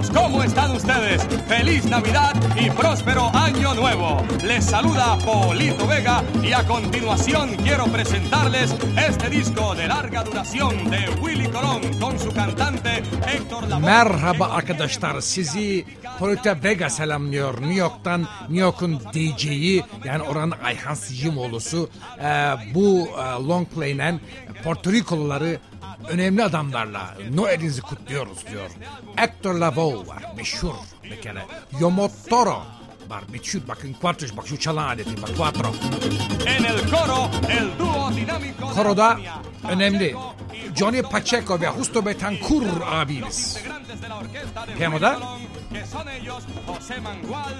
amigos? ¿Cómo están ustedes? Feliz Navidad y próspero Año Nuevo. Les saluda Polito Vega y a continuación quiero presentarles este disco de larga duración de Willy Colón con su cantante Héctor Lavoe. Merhaba arkadaşlar sizi Polita Vega selamlıyor New York'tan New York'un DJ'yi yani oranın Ayhan Sicimoğlu'su bu long play'le Porto Rikoluları önemli adamlarla Noel'inizi kutluyoruz diyor. Hector Lavoe var meşhur bir kere. Yomotoro var meşhur bakın quattro bak şu çalan aleti bak quattro. Koroda önemli. Johnny Pacheco ve Justo Betancourt abimiz. Integrantes que son ellos José Mangual,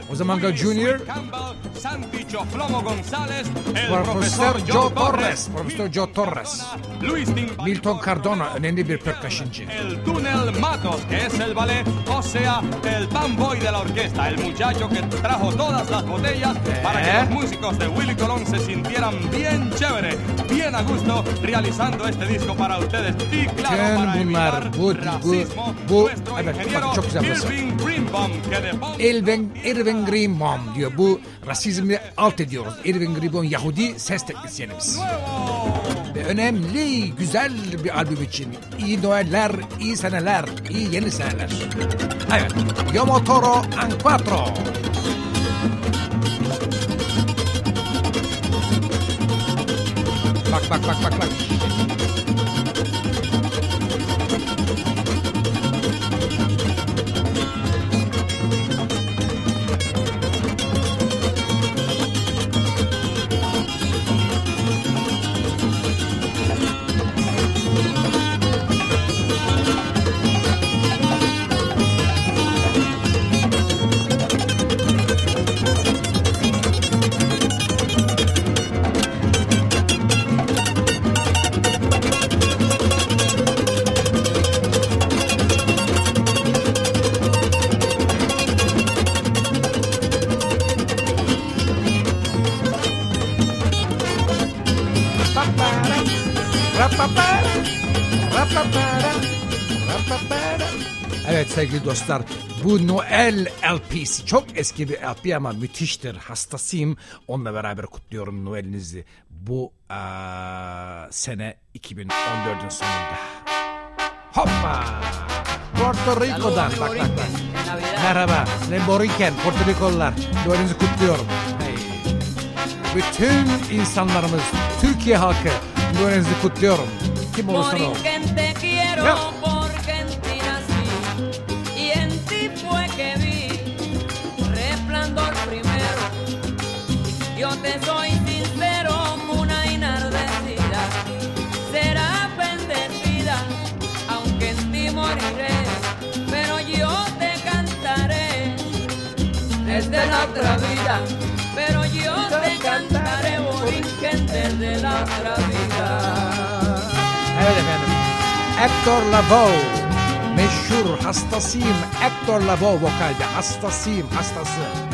Campbell, Santi Choflomo González, el profesor Joe Torres. Profesör Joe Torres. Luis Timpani, Milton Cardona önemli bir percussionci. el túnel Matos, que es el ballet, o sea, el fanboy de la orquesta, el muchacho que trajo todas las botellas para que ¿Eh? los músicos de Willy Colón se sintieran bien chévere, bien a gusto, realizando este disco para ustedes. Y claro, para bunlar, evitar bu- bu- racismo, bu- evet, çok güzel burası. Irving Irving, Irving Greenbaum diyor. Bu rasizmi alt ediyoruz. Irving Greenbaum Yahudi ses teknisyenimiz. Ve önemli, güzel bir albüm için. İyi Noeller, iyi seneler, iyi yeni seneler. Evet. Yomotoro Anquatro. Bak bak bak bak bak. Dostlar. Bu Noel LP'si çok eski bir LP ama müthiştir. Hastasıyım. Onunla beraber kutluyorum Noel'inizi bu aa, sene 2014'ün sonunda. Hoppa! Puerto Rico'dan bak bak bak. Merhaba. Lemboriken Porto Rikolular Noel'inizi kutluyorum. Hey. bütün insanlarımız Türkiye halkı Noel'inizi kutluyorum. Kim olursa ol. Borinquen te quiero. Ya. Otra vida. Pero yo te cantaré, Borinquen, desde la otra vida. Evet efendim. Hector Lavoe. Meşhur hastasıyım. Hector Lavoe vokalde. Hastasıyım. Hastası.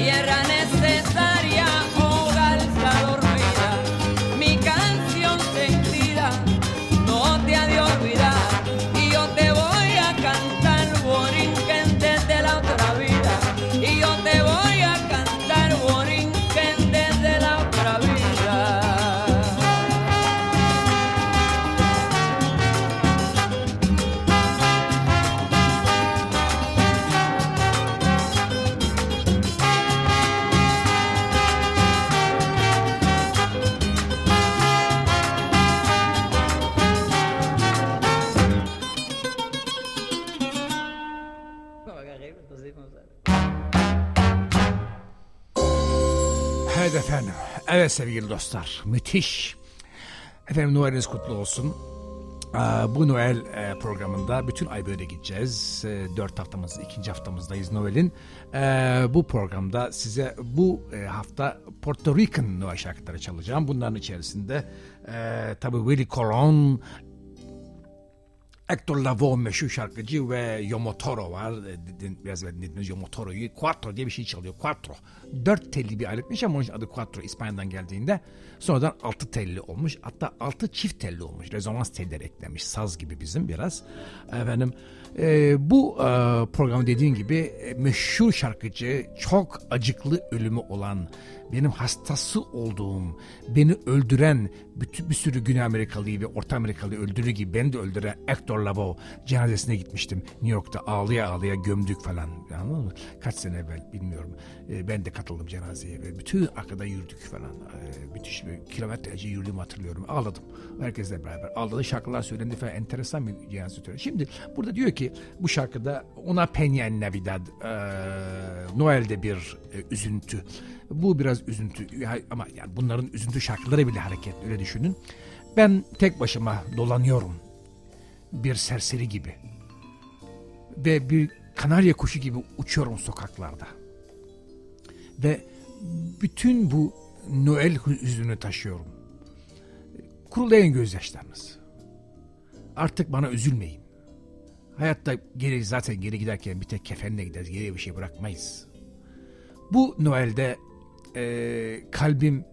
tierra. Sevgili dostlar. Müthiş. Efendim Noel'iniz kutlu olsun. Bu Noel e, programında bütün ay böyle gideceğiz. E, Dört haftamız, ikinci haftamızdayız Noel'in. Ee, Bu programda size bu e, hafta Puerto Rican Noel şarkıları çalacağım. Bunların içerisinde e, tabii Willie Colon, Hector Lavoe meşhur şarkıcı ve Yomotoro var. E, Biraz evvel dinlediniz Yomotoro'yu. Quattro diye bir şey çalıyor. Quattro. Dört telli bir aletmiş ama onun adı Quattro İspanya'dan geldiğinde sonradan altı telli olmuş. Hatta altı çift telli olmuş. Rezonans telleri eklemiş. Saz gibi bizim biraz. Efendim e, bu e, program dediğim gibi e, meşhur şarkıcı çok acıklı ölümü olan benim hastası olduğum, beni öldüren bütün bir sürü Güney Amerikalıyı ve Orta Amerikalıyı öldürür gibi beni de öldüren Hector Lavoe cenazesine gitmiştim. New York'ta ağlıya ağlıya gömdük falan. Anladın mı? Kaç sene evvel bilmiyorum. Ee, ben de katıldım cenazeye ve bütün arkada yürüdük falan. Ee, müthiş bir kilometrelerce yürüdüğümü hatırlıyorum. Ağladım. Herkesle beraber ağladı. Şarkılar söylendi falan. Enteresan bir cenaze töreni. Şimdi burada diyor ki bu şarkıda Una Peña en Navidad ee, Noel'de bir e, üzüntü. Bu biraz üzüntü ama yani bunların üzüntü şarkıları bile hareket öyle düşünün. Ben tek başıma dolanıyorum. Bir serseri gibi. Ve bir kanarya kuşu gibi uçuyorum sokaklarda. Ve bütün bu Noel hüznünü taşıyorum. Kurulayın gözyaşlarınız. Artık bana üzülmeyin. Hayatta geri zaten geri giderken bir tek kefenle gideriz. Geriye bir şey bırakmayız. Bu Noel'de eee, kalbim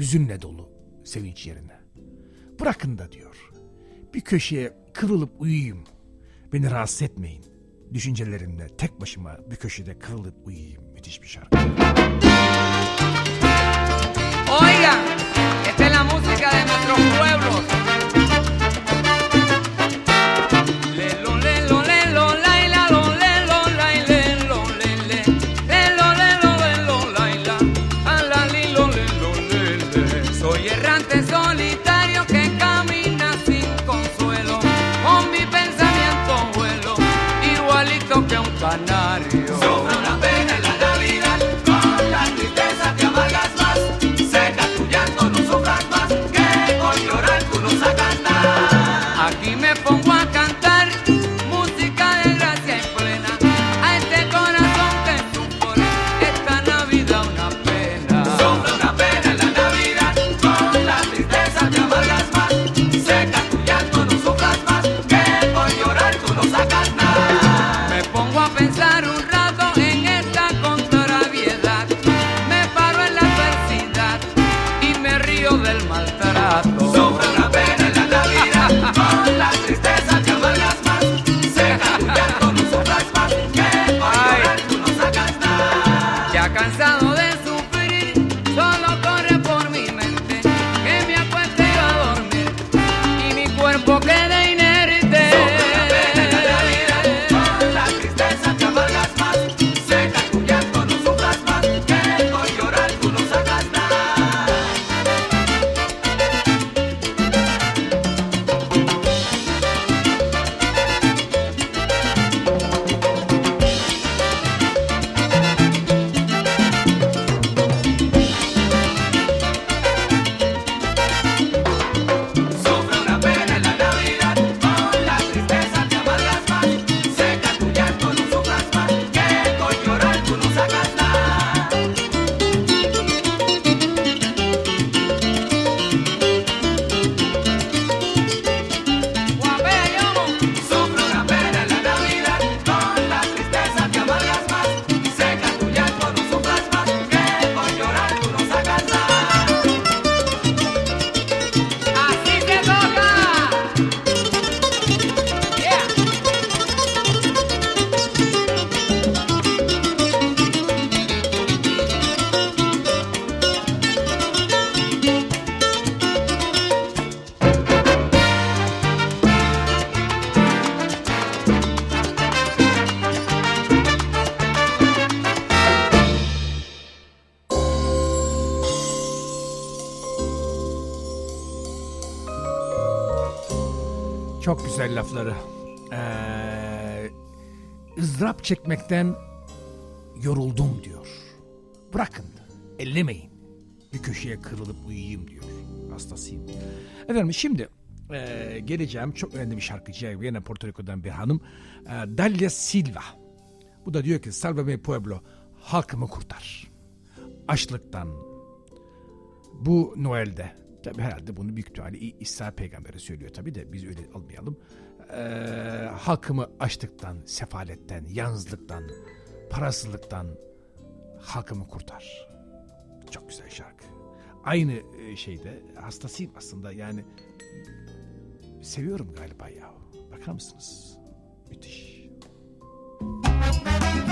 hüzünle dolu sevinç yerine. Bırakın da diyor. Bir köşeye kırılıp uyuyayım. Beni rahatsız etmeyin. Düşüncelerimle tek başıma bir köşede kırılıp uyuyayım. Müthiş bir şarkı. Oigan, esta es la música de nuestros pueblos. çekmekten yoruldum diyor. Bırakın, ellemeyin. Bir köşeye kırılıp uyuyayım diyor. Hastasıyım. Efendim şimdi e, geleceğim çok önemli bir şarkıcıya. Yine Porto Rico'dan bir hanım. E, Dalia Silva. Bu da diyor ki Salve mi pueblo halkımı kurtar. Açlıktan bu Noel'de Tabi herhalde bunu büyük ihtimalle İsa peygamberi söylüyor tabi de biz öyle almayalım. Ee, e, halkımı açlıktan, sefaletten, yalnızlıktan, parasızlıktan halkımı kurtar. Çok güzel şarkı. Aynı e, şeyde hastasıyım aslında yani seviyorum galiba ya. Bakar mısınız? Müthiş. Müthiş.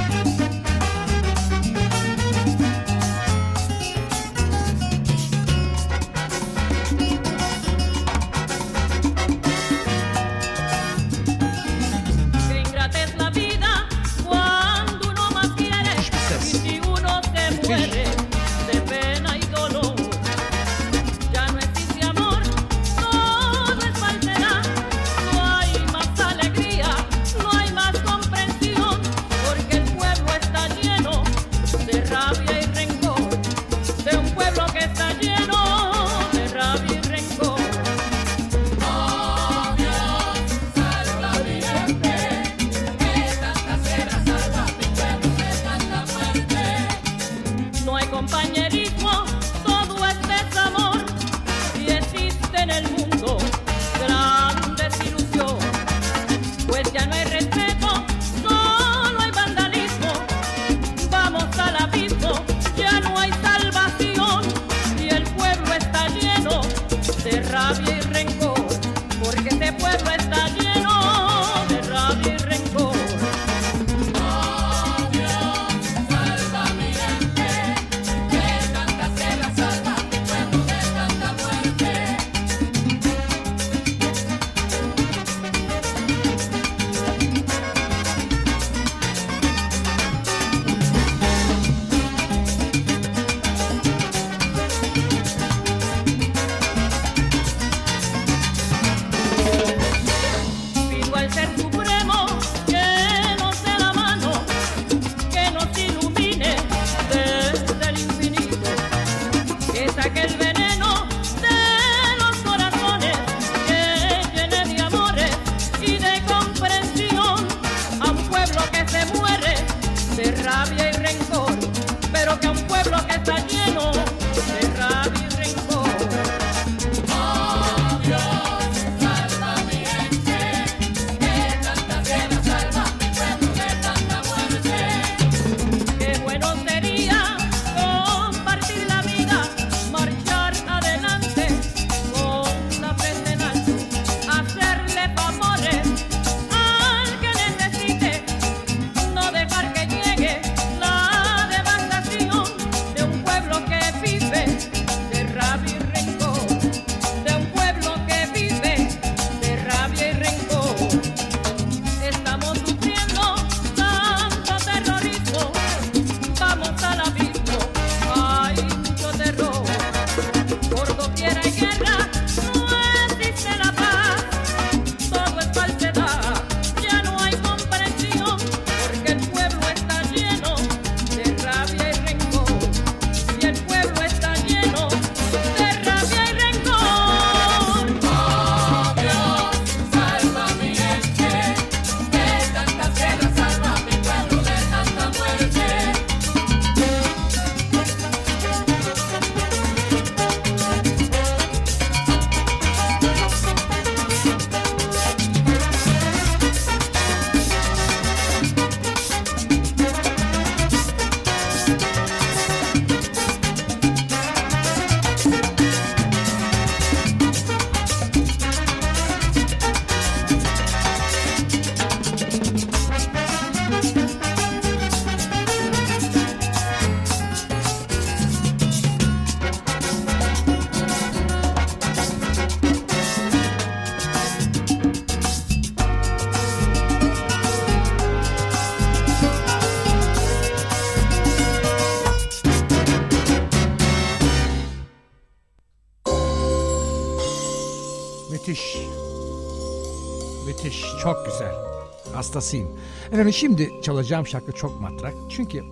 Efendim şimdi çalacağım şarkı çok matrak. Çünkü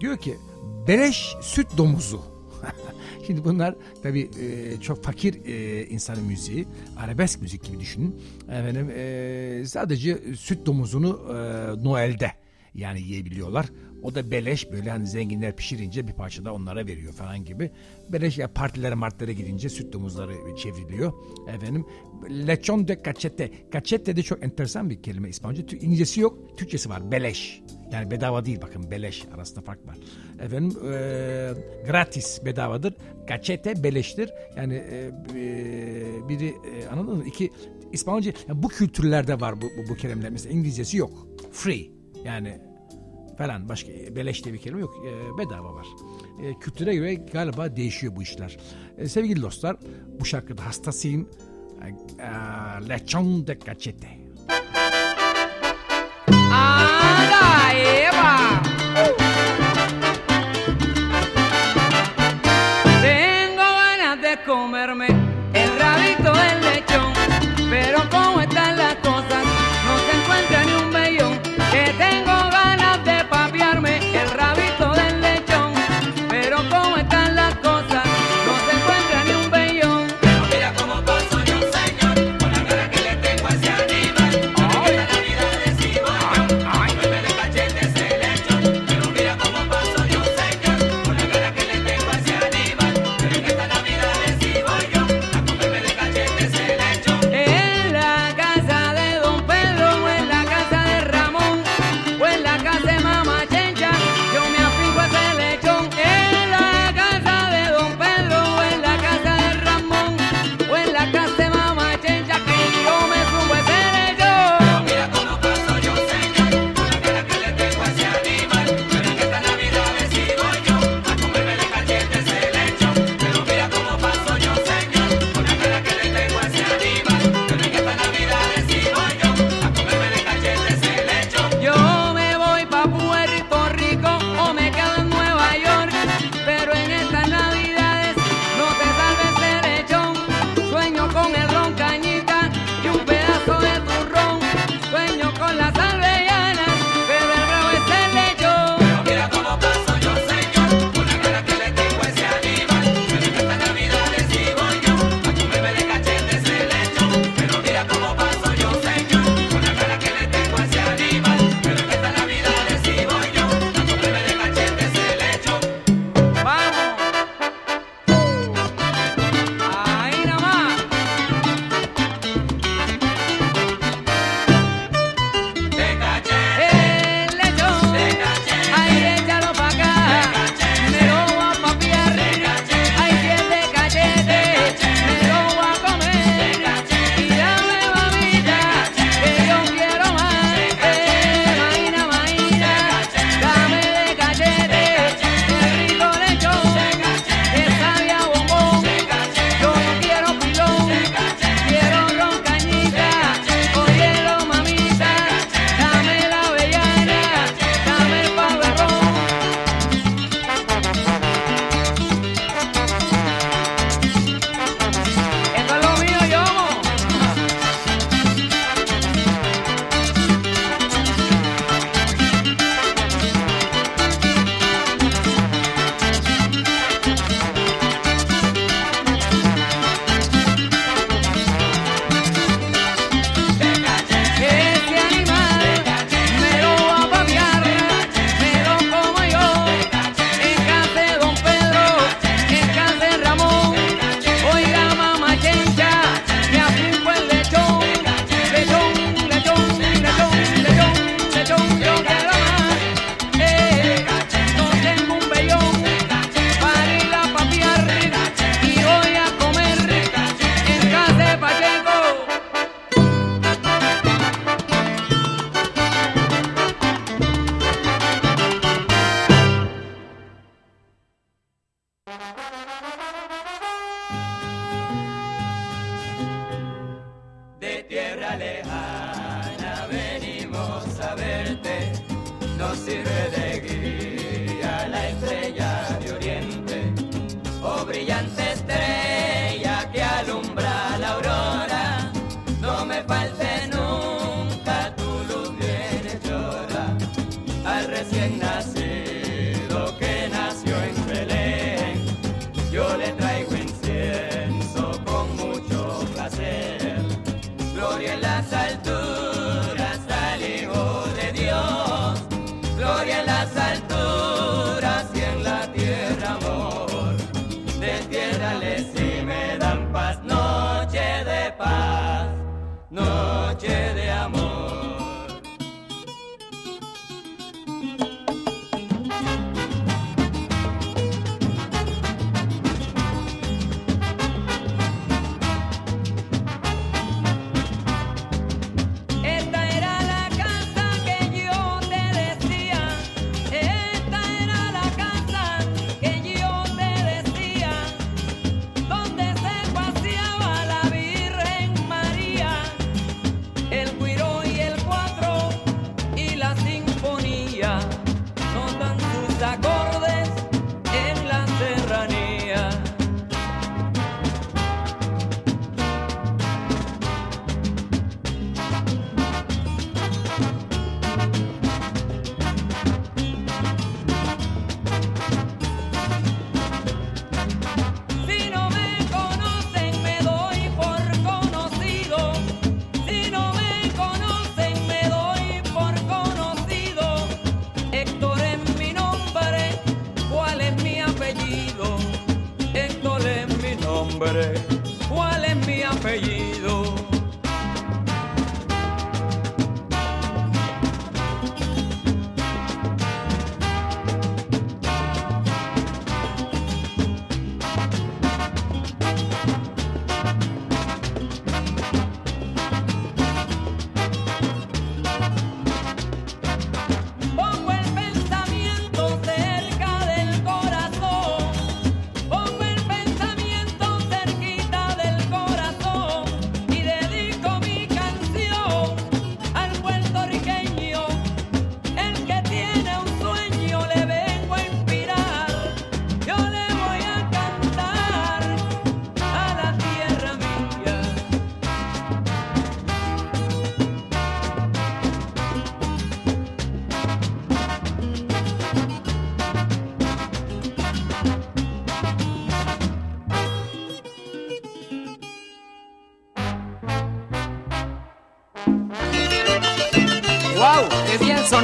diyor ki beleş süt domuzu. Şimdi bunlar tabii e, çok fakir e, insanın müziği. Arabesk müzik gibi düşünün. Efendim e, sadece süt domuzunu e, Noel'de yani yiyebiliyorlar. O da beleş böyle hani zenginler pişirince bir parça da onlara veriyor falan gibi. Beleş ya partilere martlara gidince süt domuzları çevriliyor. Efendim lechon de cachete. Cachete de çok enteresan bir kelime İspanyolca. İngilizcesi yok, Türkçesi var. Beleş. Yani bedava değil bakın beleş arasında fark var. Efendim e, gratis bedavadır. Cachete beleştir. Yani e, biri e, anladın mı? İki İspanyolca yani bu kültürlerde var bu, bu, bu kelimeler. Mesela İngilizcesi yok. Free. Yani falan başka beleş diye bir kelime yok. E, bedava var. E, kültüre göre galiba değişiyor bu işler. E, sevgili dostlar bu şarkıda hastasıyım. E, e, Lechon de cachete.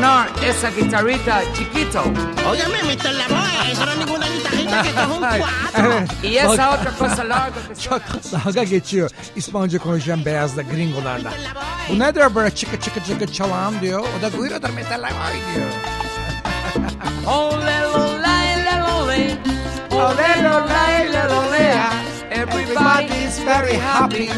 Sonar esa guitarrita chiquito! Óyeme, Mr. Lavoe, eso no es ninguna guitarrita, que esto es un cuatro. Y esa otra cosa larga que Çok dalga geçiyor İspanyolca konuşan beyazla gringolarla. Bu nedir böyle çıkı çıkı çıkı çalan diyor. O da buyurudur mesela vay diyor. Ole, ole, le, ole. Ole, ole, le, ole. Everybody is very happy.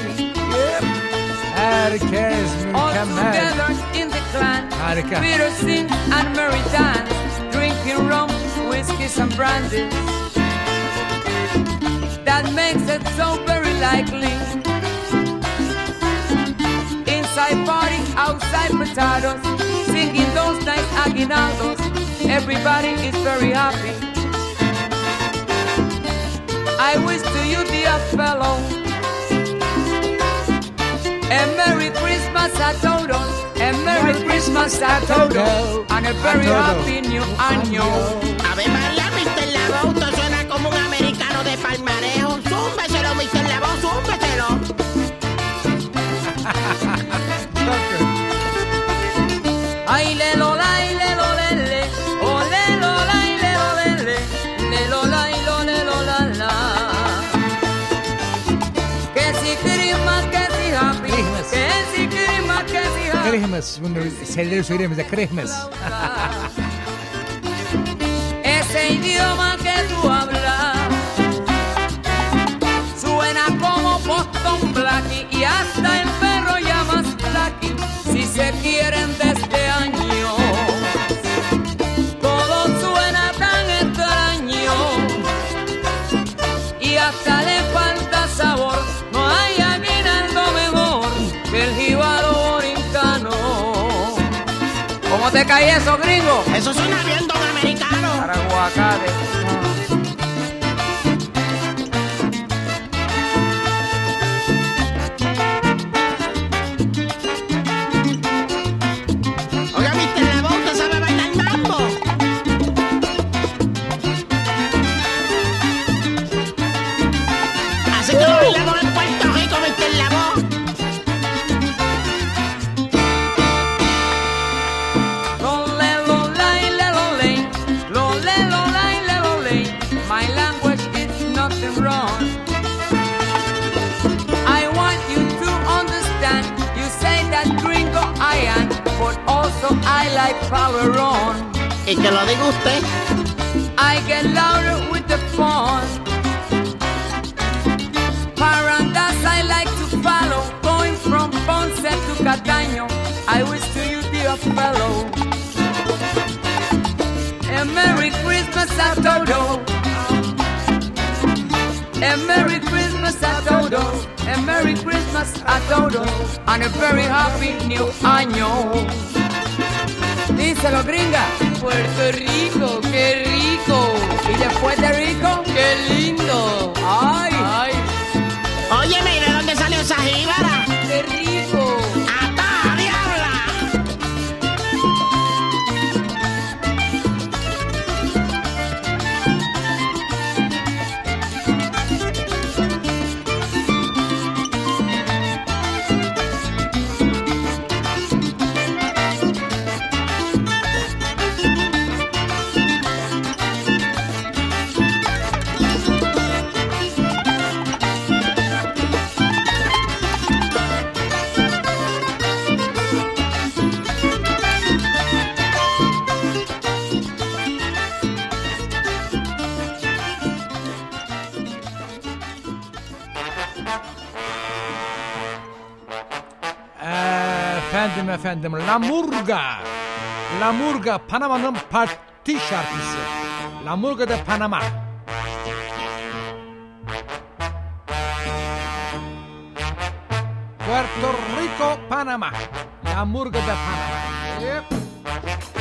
Herkes all mükemmel. Clan. Harika. Peter sing and dance, drinking rum, whiskeys and brandy. That makes it so very likely. Inside party, outside potatoes, singing those nice aguinaldos. Everybody is very happy. I wish to you, dear fellow, a Merry Christmas a todos, a Merry Christmas a todos, and a very A happy new año. Ave María, Mr. Lavoe, usted suena como un americano de palmarejo. Zúmbeselo, söylemez. Bunu selleri söyleyemez de krehmez. Ese idioma ¿Cómo te cae eso, gringo? Eso suena bien, don americano. para aguacate. Power on. Y que lo diga usted. I get louder with the phone. Parandas I like to follow, going from Ponce to Cataño. I wish to you, dear fellow, a Merry Christmas a todo. A Merry Christmas a todos, a Merry Christmas a todos, and a very happy new año. Díselo, gringa. Puerto Rico, qué rico. Y después de rico, qué lindo. Ay, ay, Óyeme, ¿y de dónde salió esa jíbara? efendim La Murga. La Murga Panama'nın parti şarkısı. La Murga de Panama. Puerto Rico, Panama. La Murga de Panama. Yep.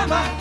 开门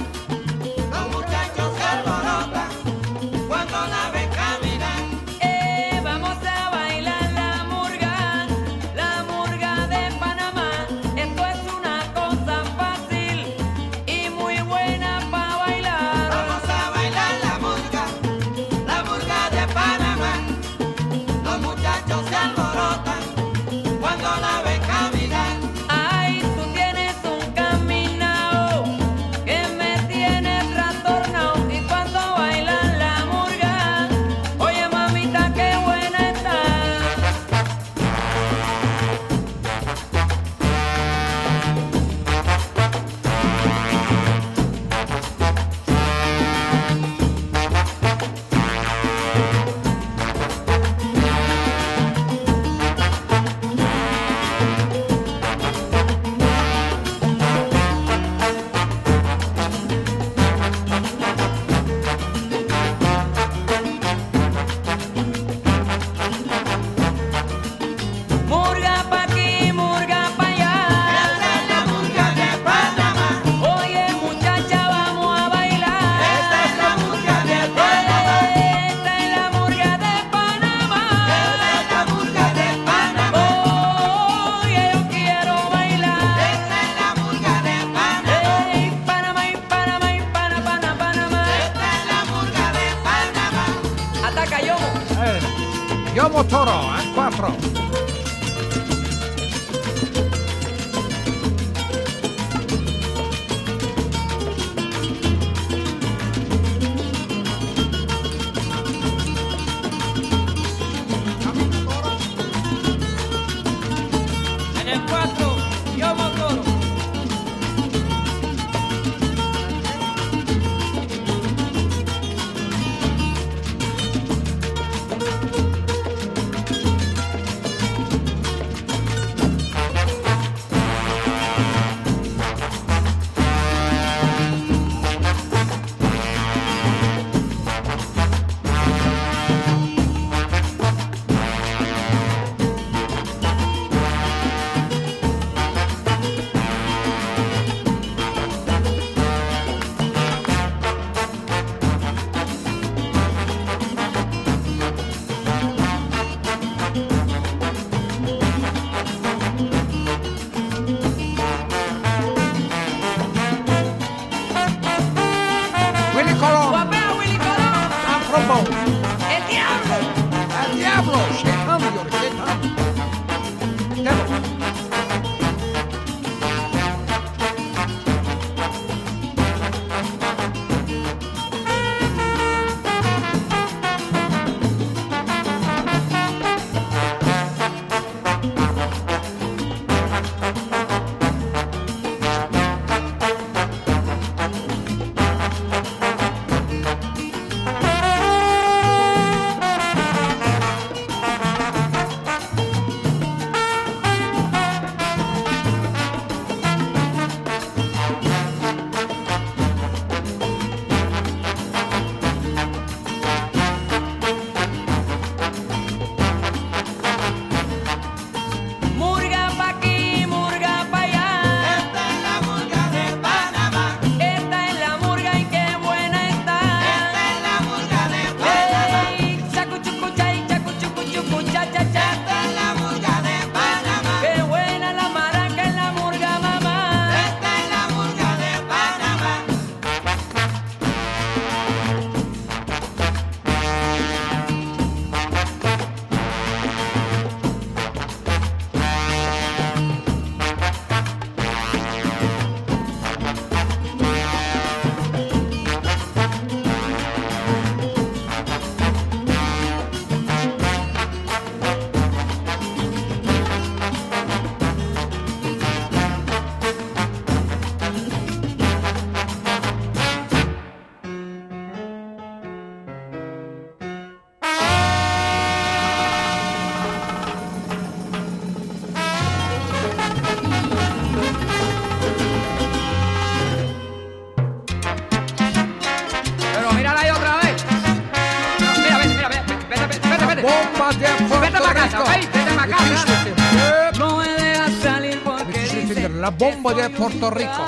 bombo de Puerto Rico.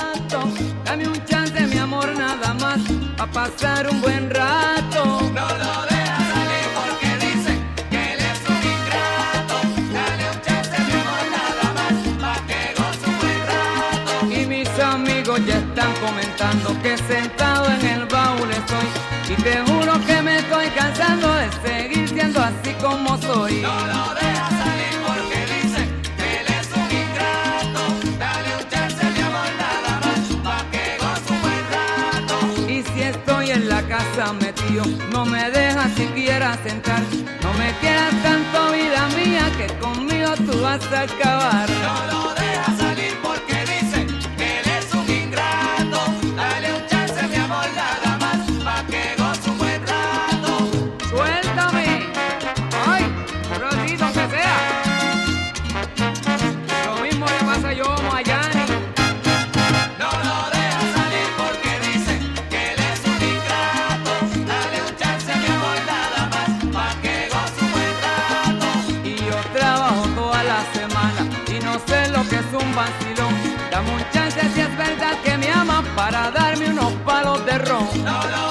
Dame un chance, mi amor, nada más, a pasar un buen rato. No lo dejas salir porque dice que él es un ingrato. Dale un chance, mi amor, nada más, para que goce un buen rato. Y mis amigos ya están comentando que sentado en el baúl estoy. Y te juro que me estoy cansando de seguir siendo así como soy. No lo dejas No me quieras tanto vida mía que conmigo tú vas a acabar. es un vacilón. Dame un chance si es verdad que me ama para darme unos palos de ron.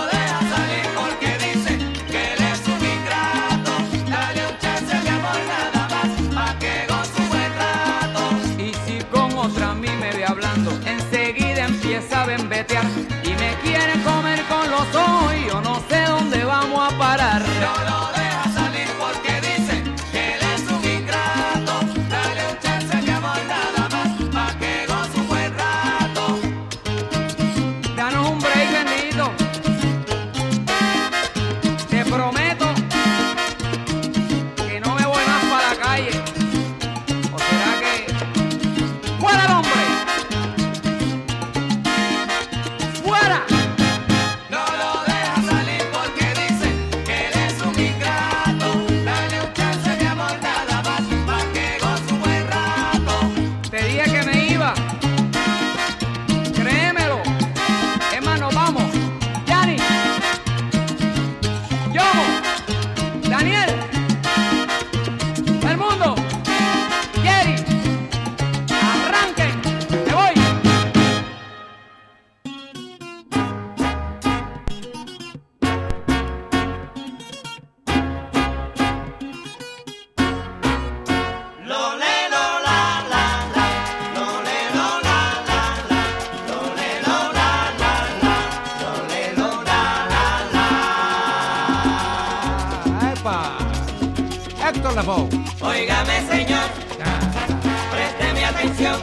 Acto. Óigame, señor, preste mi atención,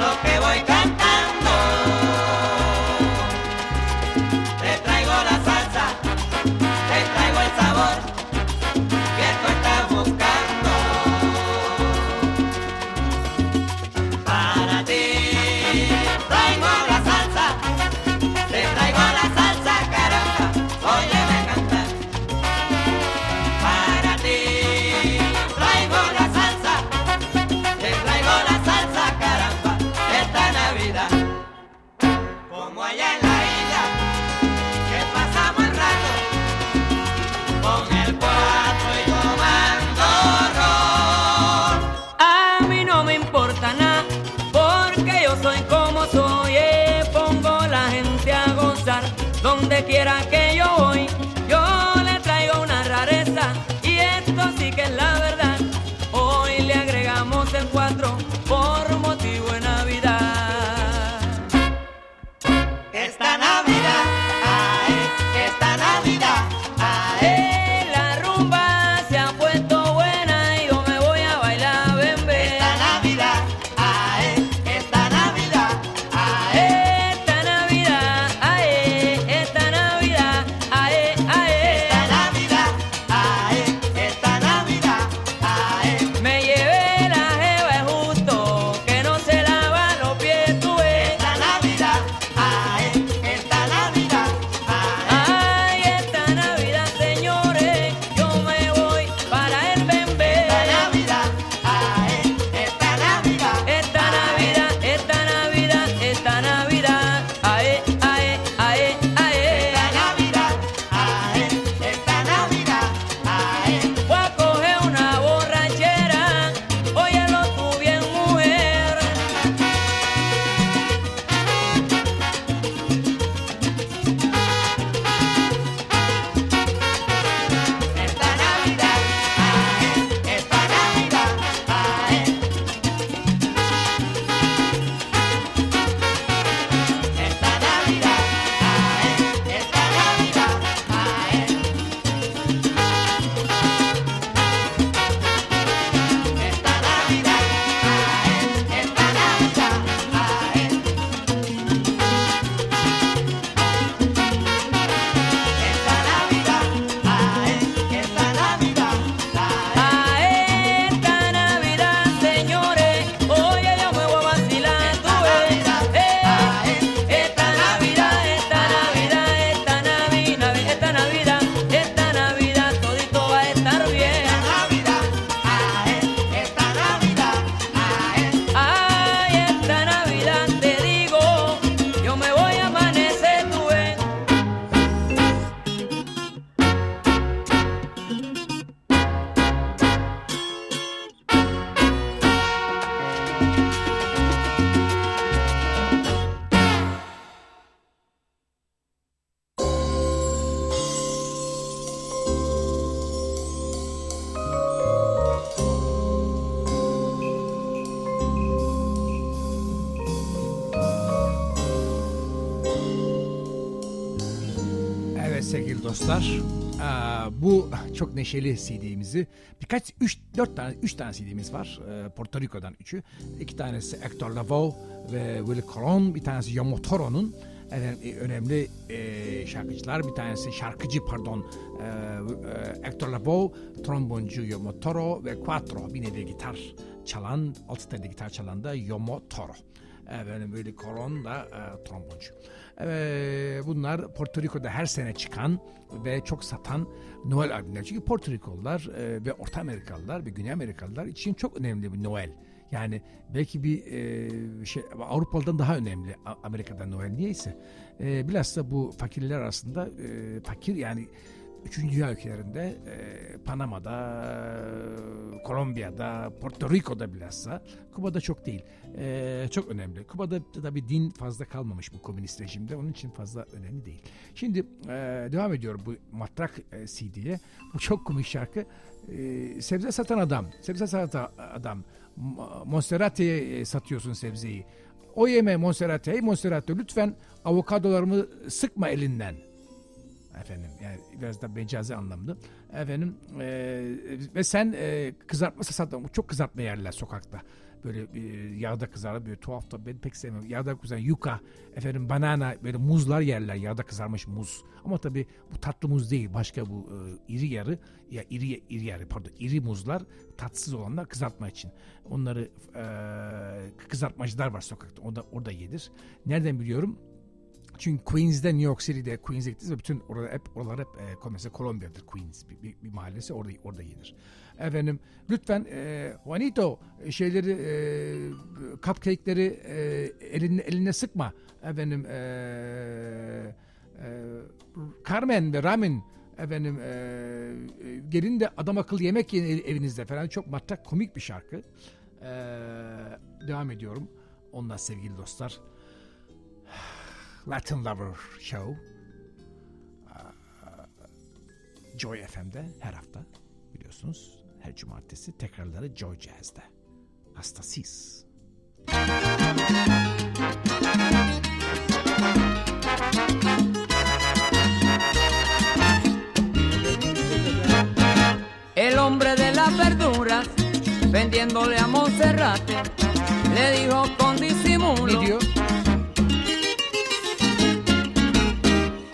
lo que voy cantando. Te traigo la salsa, te traigo el sabor. Dostlar. Aa, bu çok neşeli CD'mizi birkaç 3 4 tane 3 tane CD'miz var. Ee, Porto Rico'dan üçü. İki tanesi Hector Lavoe ve Willie Colon, bir tanesi Yomo Toro'nun efendim, e, önemli e, şarkıcılar. Bir tanesi şarkıcı pardon e, e, Hector Lavoe, tromboncu Yomo Toro ve quattro bir nevi gitar çalan, altı telli gitar çalan da Yomo Toro. Efendim Willie Colon da e, tromboncu. Ee, bunlar Porto Rico'da her sene çıkan ve çok satan Noel albümleri. Çünkü Porto Rikolular e, ve Orta Amerikalılar ve Güney Amerikalılar için çok önemli bir Noel. Yani belki bir e, şey Avrupalı'dan daha önemli A- Amerika'da Noel niyeyse. E, bilhassa bu fakirler arasında e, fakir yani Üçüncü Dünya ülkelerinde e, Panama'da, e, Kolombiya'da, Porto Rico'da bilhassa, Kuba'da çok değil. E, çok önemli. Kuba'da tabii din fazla kalmamış bu komünist rejimde. Onun için fazla önemli değil. Şimdi e, devam ediyorum bu matrak e, CD'ye. Bu çok komik şarkı. E, sebze satan adam, sebze satan adam. Monserrate'ye e, satıyorsun sebzeyi. O yeme Monserrate, hey Monserrate lütfen avokadolarımı sıkma elinden efendim yani biraz da mecazi anlamda. Efendim e, ve sen e, kızartma satan çok kızartma yerler sokakta. Böyle e, yağda kızarır böyle tuhaf da ben pek sevmem yağda kızarır yuka efendim banana böyle muzlar yerler. Yağda kızarmış muz. Ama tabi bu tatlı muz değil başka bu e, iri yarı ya iri iri yarı pardon iri muzlar tatsız olanlar kızartma için. Onları e, kızartmacılar var sokakta orada orada yedir nereden biliyorum çünkü Queens'de New York City'de Queens'e gittiniz ve bütün orada hep oralar hep e, mesela Kolombiya'dır Queens bir, bir, bir mahallesi orada orada yenir. Efendim lütfen e, Juanito e, şeyleri e, cupcake'leri e, eline, eline sıkma. Efendim e, e, Carmen ve Ramin efendim e, e, gelin de adam akıllı yemek yiyin ev- evinizde falan çok matrak komik bir şarkı. E, devam ediyorum. Ondan sevgili dostlar. Latin Lover Show Aa, Joy FM'de her hafta biliyorsunuz her cumartesi tekrarları Joy Jazz'de. Hastasıyız. El hombre de las verduras, vendiéndole a Monserrate, le dijo con disimulo.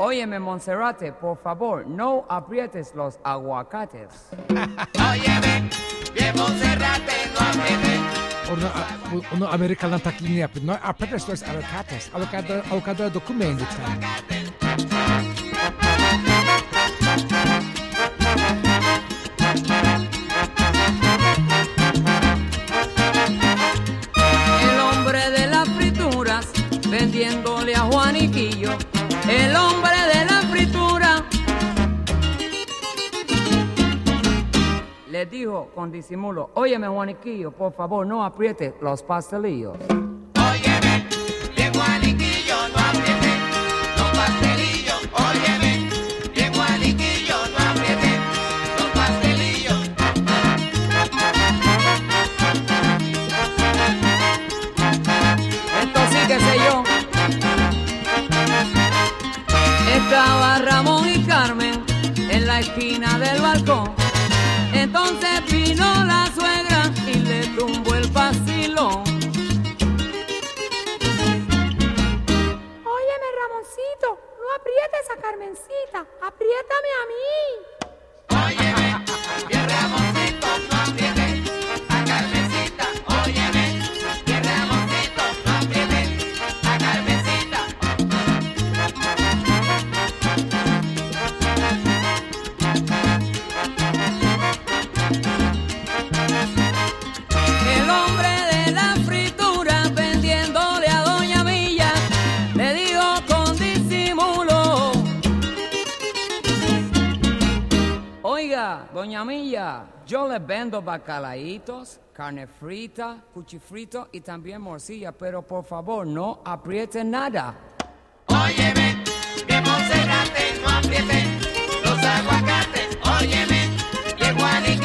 Óyeme, Monserrate, por favor, no aprietes los aguacates. Óyeme, bien Monserrate, no aprietes. Onu, onu Amerikalı'dan taklidini. No, apetes los avocados. Avokado, avokadoya dokunmayın lütfen. Con disimulo, óyeme Juaniquillo, por favor, no aprietes los pastelillos. Oiga, Doña Milla, yo le vendo bacalaitos, carne frita, cuchifrito y también morcilla, pero por favor no apriete nada. Óyeme, bien Monserrate, no aprietes. Los aguacates, óyeme, bien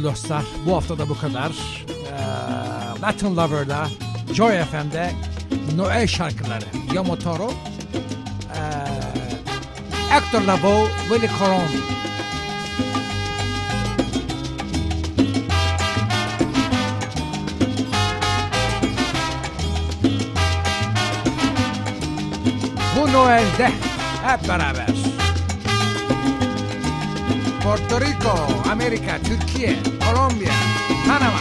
sevgili dostlar. Bu hafta da bu kadar. Ee, Latin Lover'da Joy FM'de Noel şarkıları. Yamotoro ee, Hector Lavoe Willy Colon. Bu Noel'de hep beraber Porto Rico, Amerika, Türkiye, Kolombiya, Panama,